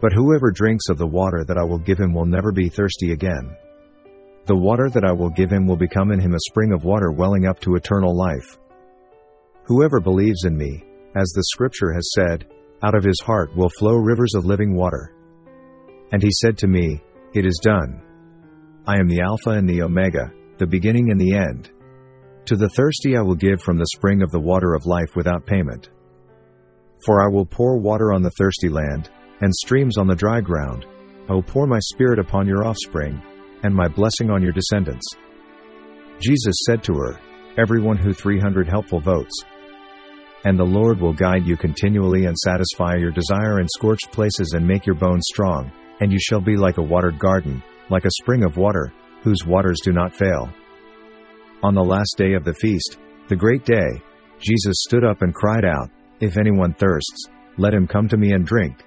But whoever drinks of the water that I will give him will never be thirsty again. The water that I will give him will become in him a spring of water welling up to eternal life. Whoever believes in me, as the scripture has said, out of his heart will flow rivers of living water. And he said to me, It is done. I am the Alpha and the Omega, the beginning and the end. To the thirsty I will give from the spring of the water of life without payment. For I will pour water on the thirsty land, and streams on the dry ground. I will pour my spirit upon your offspring, and my blessing on your descendants. Jesus said to her, Everyone who 300 helpful votes. And the Lord will guide you continually and satisfy your desire in scorched places and make your bones strong, and you shall be like a watered garden, like a spring of water, whose waters do not fail. On the last day of the feast, the great day, Jesus stood up and cried out, If anyone thirsts, let him come to me and drink.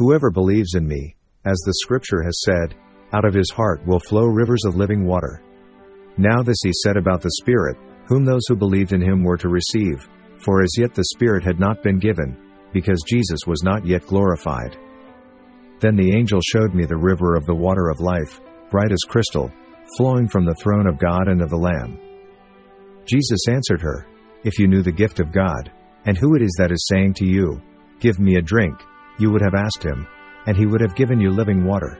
Whoever believes in me, as the scripture has said, out of his heart will flow rivers of living water. Now this he said about the Spirit, whom those who believed in him were to receive, for as yet the Spirit had not been given, because Jesus was not yet glorified. Then the angel showed me the river of the water of life, bright as crystal, flowing from the throne of God and of the Lamb. Jesus answered her, If you knew the gift of God, and who it is that is saying to you, Give me a drink, you would have asked him, and he would have given you living water.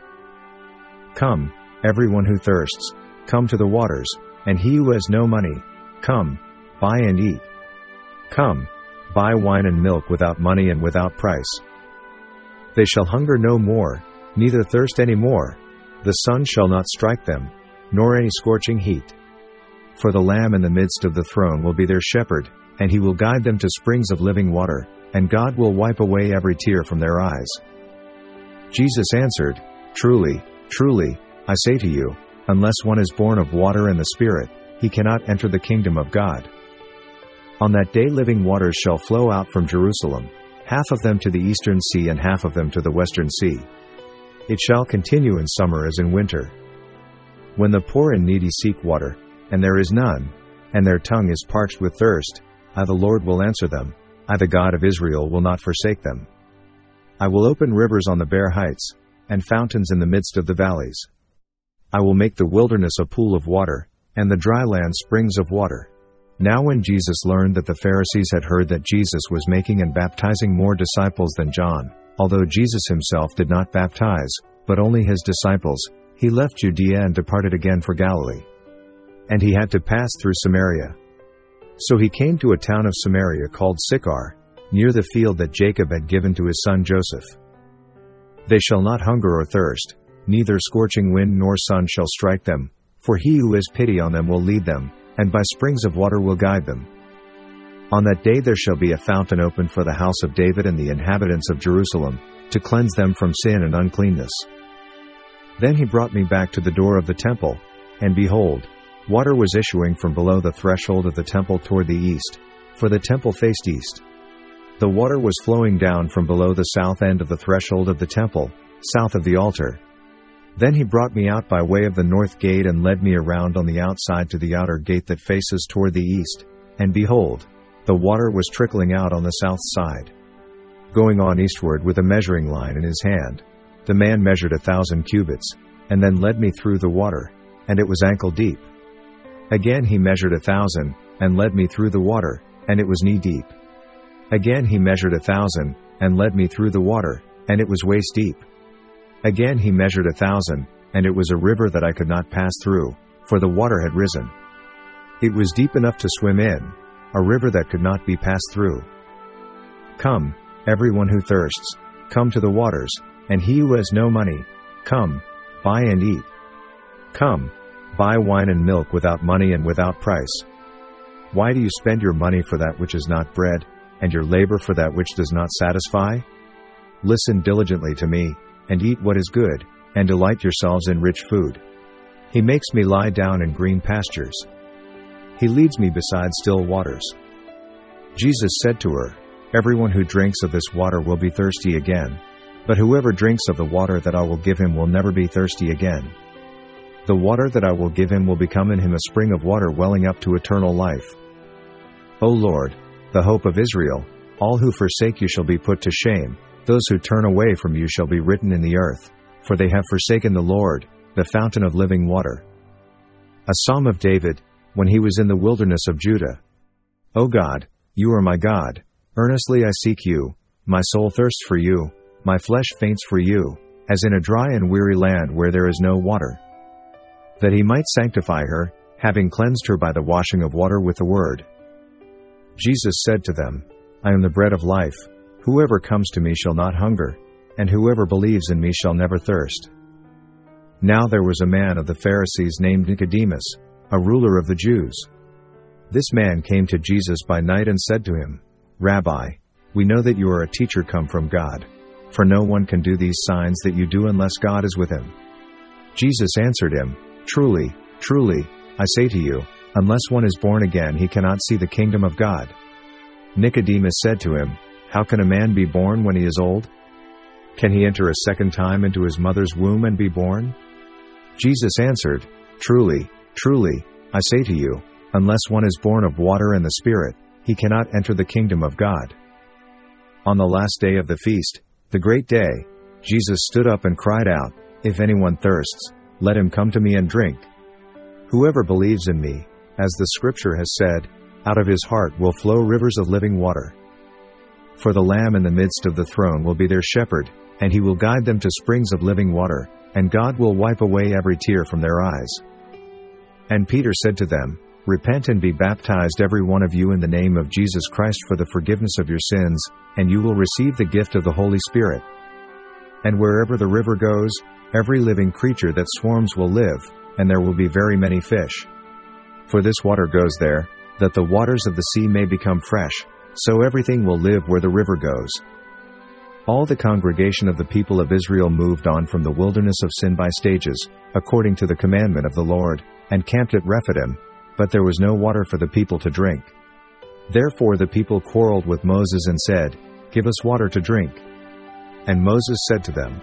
Come, everyone who thirsts, come to the waters, and he who has no money, come, buy and eat. Come, buy wine and milk without money and without price. They shall hunger no more, neither thirst any more. The sun shall not strike them, nor any scorching heat. For the Lamb in the midst of the throne will be their shepherd, and he will guide them to springs of living water, and God will wipe away every tear from their eyes. Jesus answered, Truly, truly, I say to you, unless one is born of water and the Spirit, he cannot enter the kingdom of God. On that day living waters shall flow out from Jerusalem, half of them to the eastern sea and half of them to the western sea. It shall continue in summer as in winter. When the poor and needy seek water, and there is none, and their tongue is parched with thirst, I the Lord will answer them, I the God of Israel will not forsake them. I will open rivers on the bare heights, and fountains in the midst of the valleys. I will make the wilderness a pool of water, and the dry land springs of water. Now, when Jesus learned that the Pharisees had heard that Jesus was making and baptizing more disciples than John, although Jesus himself did not baptize, but only his disciples, he left Judea and departed again for Galilee. And he had to pass through Samaria. So he came to a town of Samaria called Sychar, near the field that Jacob had given to his son Joseph. They shall not hunger or thirst, neither scorching wind nor sun shall strike them, for he who has pity on them will lead them, and by springs of water will guide them. On that day there shall be a fountain opened for the house of David and the inhabitants of Jerusalem, to cleanse them from sin and uncleanness. Then he brought me back to the door of the temple, and behold, water was issuing from below the threshold of the temple toward the east, for the temple faced east. The water was flowing down from below the south end of the threshold of the temple, south of the altar. Then he brought me out by way of the north gate and led me around on the outside to the outer gate that faces toward the east, and behold, the water was trickling out on the south side. Going on eastward with a measuring line in his hand, the man measured a thousand cubits, and then led me through the water, and it was ankle deep. Again he measured a thousand, and led me through the water, and it was knee deep. Again he measured a thousand, and led me through the water, and it was waist deep. Again he measured a thousand, and it was a river that I could not pass through, for the water had risen. It was deep enough to swim in, a river that could not be passed through. Come, everyone who thirsts, come to the waters, and he who has no money, come, buy and eat. Come, buy wine and milk without money and without price. Why do you spend your money for that which is not bread, and your labor for that which does not satisfy? Listen diligently to me, and eat what is good, and delight yourselves in rich food. He makes me lie down in green pastures. He leads me beside still waters. Jesus said to her, Everyone who drinks of this water will be thirsty again, but whoever drinks of the water that I will give him will never be thirsty again. The water that I will give him will become in him a spring of water welling up to eternal life. O Lord, the hope of Israel, all who forsake you shall be put to shame, Those who turn away from you shall be written in the earth, for they have forsaken the Lord, the fountain of living water. A Psalm of David, when he was in the wilderness of Judah. O God, you are my God, earnestly I seek you, my soul thirsts for you, my flesh faints for you, as in a dry and weary land where there is no water. That he might sanctify her, having cleansed her by the washing of water with the word. Jesus said to them, I am the bread of life. Whoever comes to me shall not hunger, and whoever believes in me shall never thirst. Now there was a man of the Pharisees named Nicodemus, a ruler of the Jews. This man came to Jesus by night and said to him, Rabbi, we know that you are a teacher come from God, for no one can do these signs that you do unless God is with him. Jesus answered him, Truly, truly, I say to you, unless one is born again he cannot see the kingdom of God. Nicodemus said to him, How can a man be born when he is old? Can he enter a second time into his mother's womb and be born? Jesus answered, Truly, truly, I say to you, unless one is born of water and the Spirit, he cannot enter the kingdom of God. On the last day of the feast, the great day, Jesus stood up and cried out, If anyone thirsts, let him come to me and drink. Whoever believes in me, as the scripture has said, out of his heart will flow rivers of living water. For the Lamb in the midst of the throne will be their shepherd, and he will guide them to springs of living water, and God will wipe away every tear from their eyes. And Peter said to them, Repent and be baptized every one of you in the name of Jesus Christ for the forgiveness of your sins, and you will receive the gift of the Holy Spirit. And wherever the river goes, every living creature that swarms will live, and there will be very many fish. For this water goes there, that the waters of the sea may become fresh, so everything will live where the river goes. All the congregation of the people of Israel moved on from the wilderness of sin by stages, according to the commandment of the Lord, and camped at Rephidim, but there was no water for the people to drink. Therefore the people quarreled with Moses and said, Give us water to drink. And Moses said to them,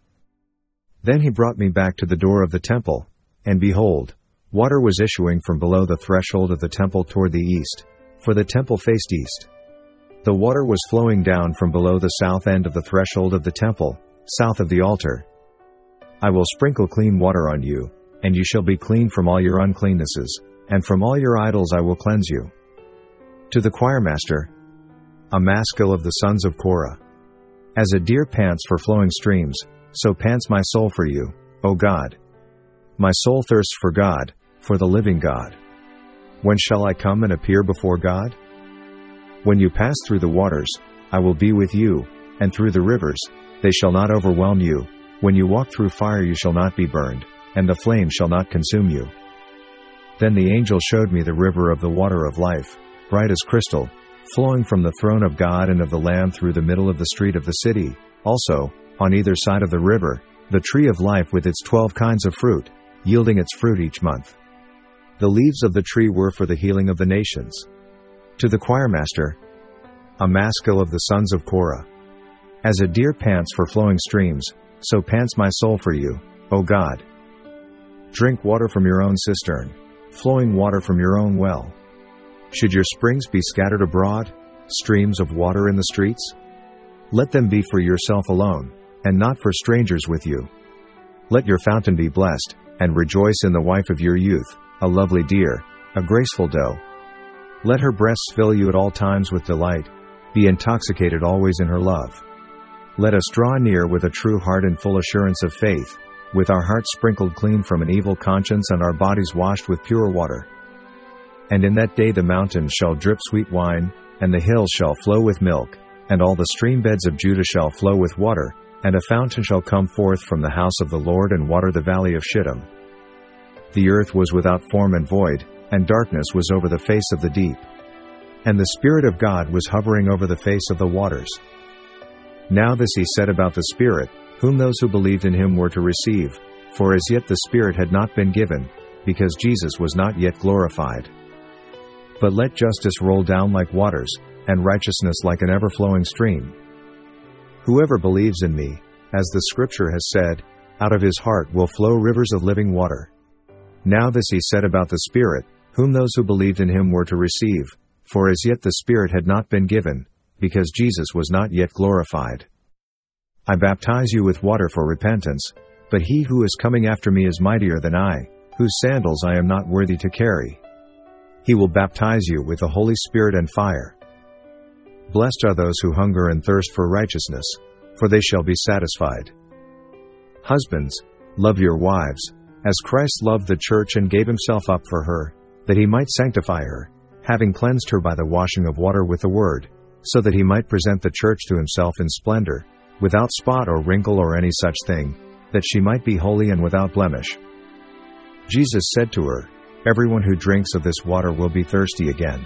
Then he brought me back to the door of the temple, and behold, Water was issuing from below the threshold of the temple toward the east, for the temple faced east. The water was flowing down from below the south end of the threshold of the temple, south of the altar. I will sprinkle clean water on you, and you shall be clean from all your uncleannesses, and from all your idols I will cleanse you. To the choirmaster, a maskil of the sons of Korah. As a deer pants for flowing streams, so pants my soul for you, O God. My soul thirsts for God, for the living God. When shall I come and appear before God? When you pass through the waters, I will be with you, and through the rivers, they shall not overwhelm you. When you walk through fire, you shall not be burned, and the flame shall not consume you. Then the angel showed me the river of the water of life, bright as crystal, flowing from the throne of God and of the Lamb through the middle of the street of the city. Also, on either side of the river, the tree of life with its twelve kinds of fruit, yielding its fruit each month. The leaves of the tree were for the healing of the nations. To the choirmaster, a maskil of the sons of Korah. As a deer pants for flowing streams, so pants my soul for you, O God. Drink water from your own cistern, flowing water from your own well. Should your springs be scattered abroad, streams of water in the streets? Let them be for yourself alone, and not for strangers with you. Let your fountain be blessed, and rejoice in the wife of your youth a lovely deer, a graceful doe. Let her breasts fill you at all times with delight, be intoxicated always in her love. Let us draw near with a true heart and full assurance of faith, with our hearts sprinkled clean from an evil conscience and our bodies washed with pure water. And in that day the mountains shall drip sweet wine, and the hills shall flow with milk, and all the stream beds of Judah shall flow with water, and a fountain shall come forth from the house of the Lord and water the valley of Shittim. The earth was without form and void, and darkness was over the face of the deep. And the Spirit of God was hovering over the face of the waters. Now this he said about the Spirit, whom those who believed in him were to receive, for as yet the Spirit had not been given, because Jesus was not yet glorified. But let justice roll down like waters, and righteousness like an ever flowing stream. Whoever believes in me, as the Scripture has said, out of his heart will flow rivers of living water. Now this he said about the Spirit, whom those who believed in him were to receive, for as yet the Spirit had not been given, because Jesus was not yet glorified. I baptize you with water for repentance, but he who is coming after me is mightier than I, whose sandals I am not worthy to carry. He will baptize you with the Holy Spirit and fire. Blessed are those who hunger and thirst for righteousness, for they shall be satisfied. Husbands, love your wives, as Christ loved the church and gave himself up for her, that he might sanctify her, having cleansed her by the washing of water with the word, so that he might present the church to himself in splendor, without spot or wrinkle or any such thing, that she might be holy and without blemish. Jesus said to her, Everyone who drinks of this water will be thirsty again.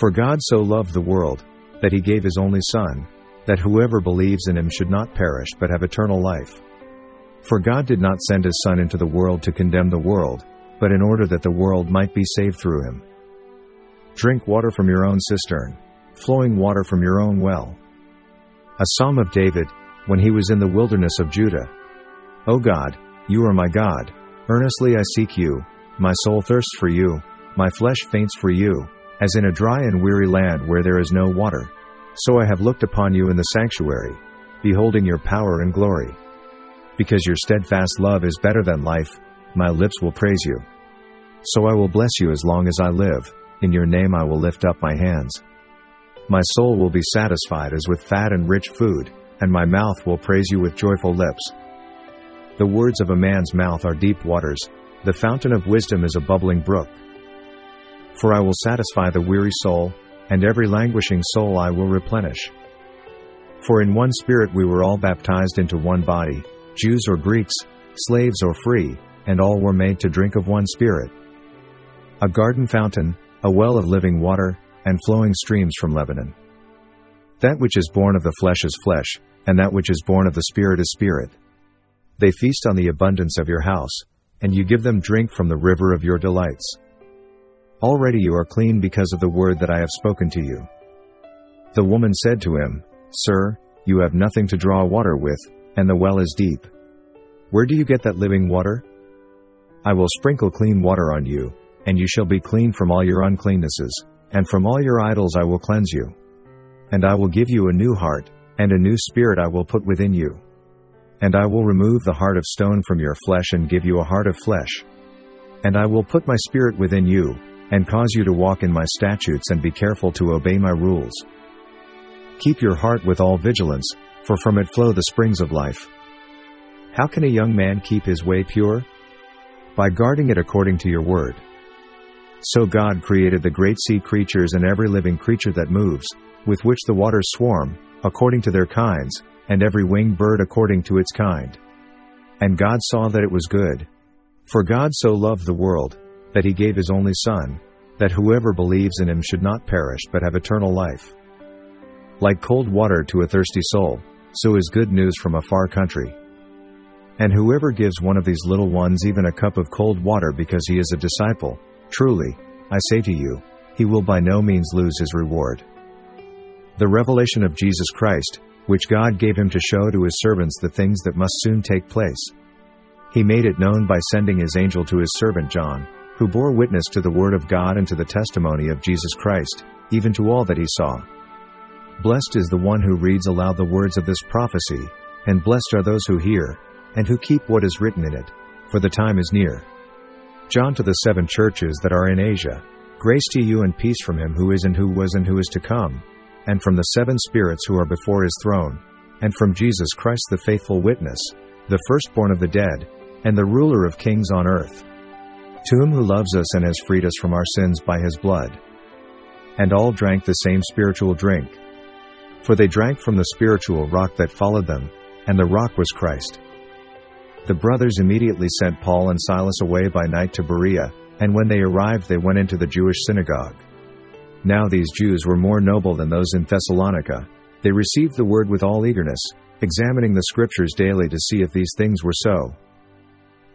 For God so loved the world, that he gave his only Son, that whoever believes in him should not perish but have eternal life. For God did not send his Son into the world to condemn the world, but in order that the world might be saved through him. Drink water from your own cistern, flowing water from your own well. A psalm of David, when he was in the wilderness of Judah. O God, you are my God, earnestly I seek you, my soul thirsts for you, my flesh faints for you, as in a dry and weary land where there is no water. So I have looked upon you in the sanctuary, beholding your power and glory. Because your steadfast love is better than life, my lips will praise you. So I will bless you as long as I live, in your name I will lift up my hands. My soul will be satisfied as with fat and rich food, and my mouth will praise you with joyful lips. The words of a man's mouth are deep waters, the fountain of wisdom is a bubbling brook. For I will satisfy the weary soul, and every languishing soul I will replenish. For in one spirit we were all baptized into one body, Jews or Greeks, slaves or free, and all were made to drink of one spirit. A garden fountain, a well of living water, and flowing streams from Lebanon. That which is born of the flesh is flesh, and that which is born of the Spirit is spirit. They feast on the abundance of your house, and you give them drink from the river of your delights. Already you are clean because of the word that I have spoken to you. The woman said to him, Sir, you have nothing to draw water with, and the well is deep. Where do you get that living water? I will sprinkle clean water on you, and you shall be clean from all your uncleannesses, and from all your idols I will cleanse you. And I will give you a new heart, and a new spirit I will put within you. And I will remove the heart of stone from your flesh and give you a heart of flesh. And I will put my spirit within you, and cause you to walk in my statutes and be careful to obey my rules. Keep your heart with all vigilance, for from it flow the springs of life. How can a young man keep his way pure? By guarding it according to your word. So God created the great sea creatures and every living creature that moves, with which the waters swarm, according to their kinds, and every winged bird according to its kind. And God saw that it was good. For God so loved the world, that he gave his only Son, that whoever believes in him should not perish but have eternal life. Like cold water to a thirsty soul, so is good news from a far country. And whoever gives one of these little ones even a cup of cold water because he is a disciple, truly, I say to you, he will by no means lose his reward. The revelation of Jesus Christ, which God gave him to show to his servants the things that must soon take place. He made it known by sending his angel to his servant John, who bore witness to the word of God and to the testimony of Jesus Christ, even to all that he saw. Blessed is the one who reads aloud the words of this prophecy, and blessed are those who hear, and who keep what is written in it, for the time is near. John to the seven churches that are in Asia, grace to you and peace from him who is and who was and who is to come, and from the seven spirits who are before his throne, and from Jesus Christ the faithful witness, the firstborn of the dead, and the ruler of kings on earth. To him who loves us and has freed us from our sins by his blood. And all drank the same spiritual drink. For they drank from the spiritual rock that followed them, and the rock was Christ. The brothers immediately sent Paul and Silas away by night to Berea, and when they arrived they went into the Jewish synagogue. Now these Jews were more noble than those in Thessalonica. They received the word with all eagerness, examining the scriptures daily to see if these things were so.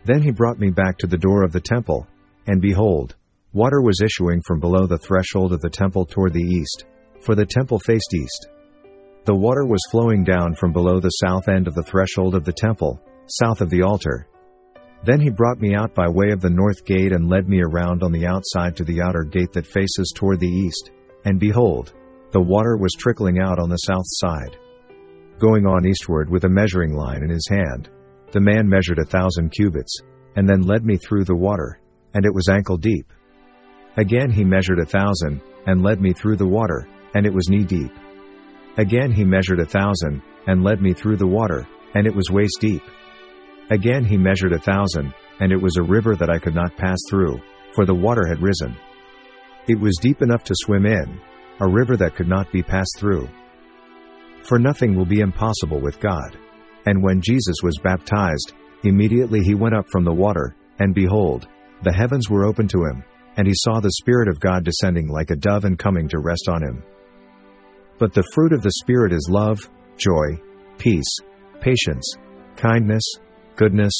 Then he brought me back to the door of the temple, and behold, water was issuing from below the threshold of the temple toward the east, for the temple faced east. The water was flowing down from below the south end of the threshold of the temple, south of the altar. Then he brought me out by way of the north gate and led me around on the outside to the outer gate that faces toward the east, and behold, the water was trickling out on the south side. Going on eastward with a measuring line in his hand, the man measured a thousand cubits, and then led me through the water, and it was ankle deep. Again he measured a thousand, and led me through the water, and it was knee deep. Again he measured a thousand, and led me through the water, and it was waist deep. Again he measured a thousand, and it was a river that I could not pass through, for the water had risen. It was deep enough to swim in, a river that could not be passed through. For nothing will be impossible with God. And when Jesus was baptized, immediately he went up from the water, and behold, the heavens were opened to him, and he saw the Spirit of God descending like a dove and coming to rest on him. But the fruit of the Spirit is love, joy, peace, patience, kindness, goodness,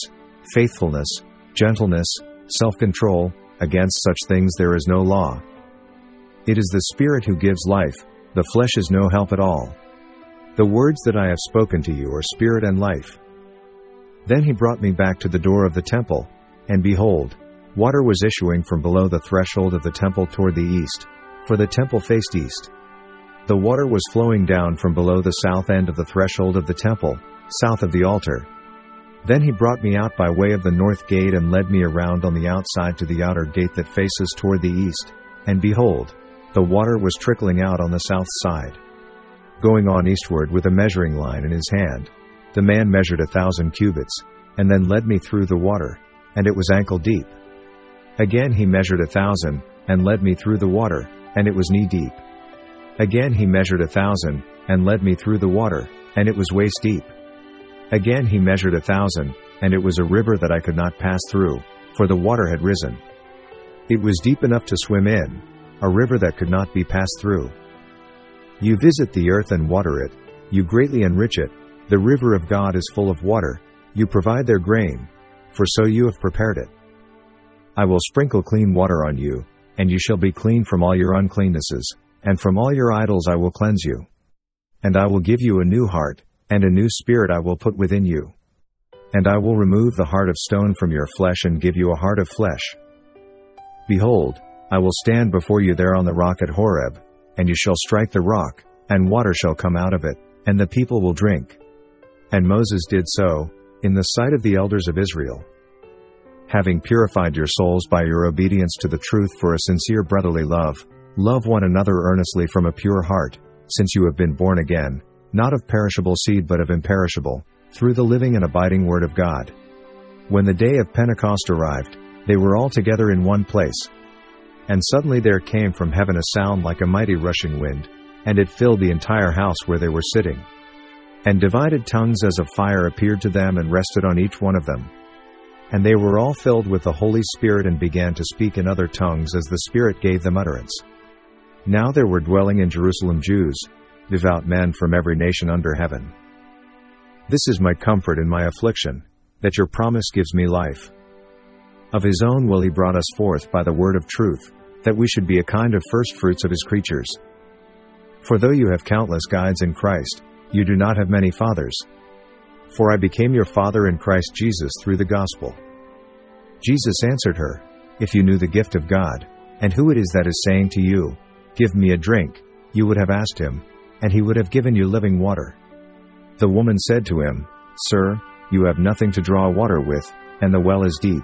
faithfulness, gentleness, self control, against such things there is no law. It is the Spirit who gives life, the flesh is no help at all. The words that I have spoken to you are spirit and life. Then he brought me back to the door of the temple, and behold, water was issuing from below the threshold of the temple toward the east, for the temple faced east. The water was flowing down from below the south end of the threshold of the temple, south of the altar. Then he brought me out by way of the north gate and led me around on the outside to the outer gate that faces toward the east, and behold, the water was trickling out on the south side. Going on eastward with a measuring line in his hand, the man measured a thousand cubits, and then led me through the water, and it was ankle deep. Again he measured a thousand, and led me through the water, and it was knee deep. Again he measured a thousand, and led me through the water, and it was waist deep. Again he measured a thousand, and it was a river that I could not pass through, for the water had risen. It was deep enough to swim in, a river that could not be passed through. You visit the earth and water it, you greatly enrich it, the river of God is full of water, you provide their grain, for so you have prepared it. I will sprinkle clean water on you, and you shall be clean from all your uncleannesses and from all your idols I will cleanse you. And I will give you a new heart, and a new spirit I will put within you. And I will remove the heart of stone from your flesh and give you a heart of flesh. Behold, I will stand before you there on the rock at Horeb, and you shall strike the rock, and water shall come out of it, and the people will drink. And Moses did so, in the sight of the elders of Israel. Having purified your souls by your obedience to the truth for a sincere brotherly love, Love one another earnestly from a pure heart, since you have been born again, not of perishable seed but of imperishable, through the living and abiding Word of God. When the day of Pentecost arrived, they were all together in one place. And suddenly there came from heaven a sound like a mighty rushing wind, and it filled the entire house where they were sitting. And divided tongues as of fire appeared to them and rested on each one of them. And they were all filled with the Holy Spirit and began to speak in other tongues as the Spirit gave them utterance. Now there were dwelling in Jerusalem Jews, devout men from every nation under heaven. This is my comfort in my affliction, that your promise gives me life. Of his own will he brought us forth by the word of truth, that we should be a kind of firstfruits of his creatures. For though you have countless guides in Christ, you do not have many fathers. For I became your father in Christ Jesus through the gospel. Jesus answered her, If you knew the gift of God, and who it is that is saying to you, Give me a drink, you would have asked him, and he would have given you living water. The woman said to him, Sir, you have nothing to draw water with, and the well is deep.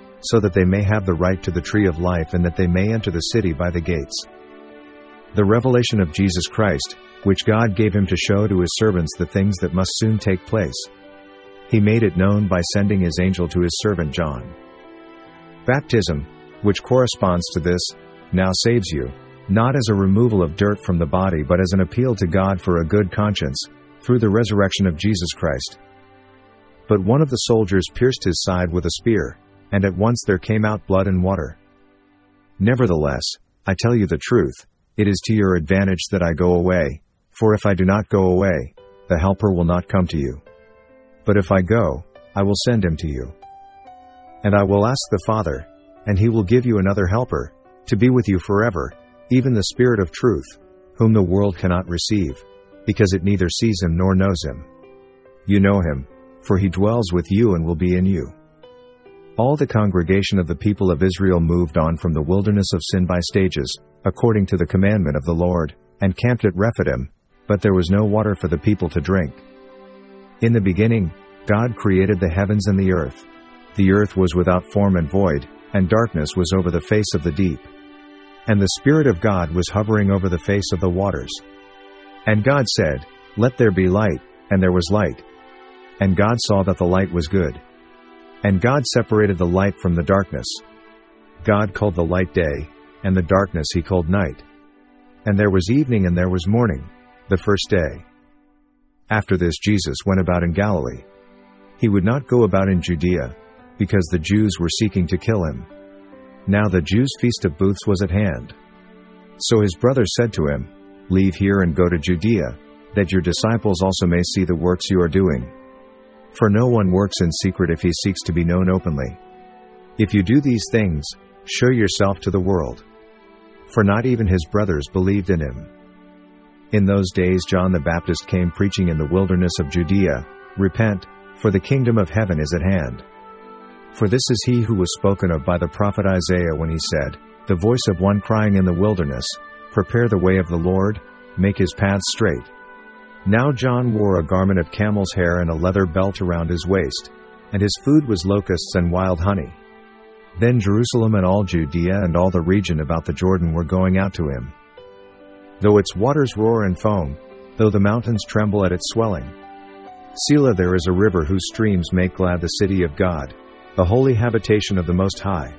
so that they may have the right to the tree of life and that they may enter the city by the gates. The revelation of Jesus Christ, which God gave him to show to his servants the things that must soon take place. He made it known by sending his angel to his servant John. Baptism, which corresponds to this, now saves you, not as a removal of dirt from the body but as an appeal to God for a good conscience, through the resurrection of Jesus Christ. But one of the soldiers pierced his side with a spear, and at once there came out blood and water. Nevertheless, I tell you the truth, it is to your advantage that I go away, for if I do not go away, the Helper will not come to you. But if I go, I will send him to you. And I will ask the Father, and he will give you another Helper, to be with you forever, even the Spirit of truth, whom the world cannot receive, because it neither sees him nor knows him. You know him, for he dwells with you and will be in you. All the congregation of the people of Israel moved on from the wilderness of sin by stages, according to the commandment of the Lord, and camped at Rephidim, but there was no water for the people to drink. In the beginning, God created the heavens and the earth. The earth was without form and void, and darkness was over the face of the deep. And the Spirit of God was hovering over the face of the waters. And God said, Let there be light, and there was light. And God saw that the light was good. And God separated the light from the darkness. God called the light day, and the darkness he called night. And there was evening and there was morning, the first day. After this Jesus went about in Galilee. He would not go about in Judea, because the Jews were seeking to kill him. Now the Jews' feast of booths was at hand. So his brothers said to him, Leave here and go to Judea, that your disciples also may see the works you are doing. For no one works in secret if he seeks to be known openly. If you do these things, show yourself to the world. For not even his brothers believed in him. In those days John the Baptist came preaching in the wilderness of Judea, Repent, for the kingdom of heaven is at hand. For this is he who was spoken of by the prophet Isaiah when he said, The voice of one crying in the wilderness, Prepare the way of the Lord, make his paths straight. Now John wore a garment of camel's hair and a leather belt around his waist, and his food was locusts and wild honey. Then Jerusalem and all Judea and all the region about the Jordan were going out to him. Though its waters roar and foam, though the mountains tremble at its swelling. Selah there is a river whose streams make glad the city of God, the holy habitation of the Most High.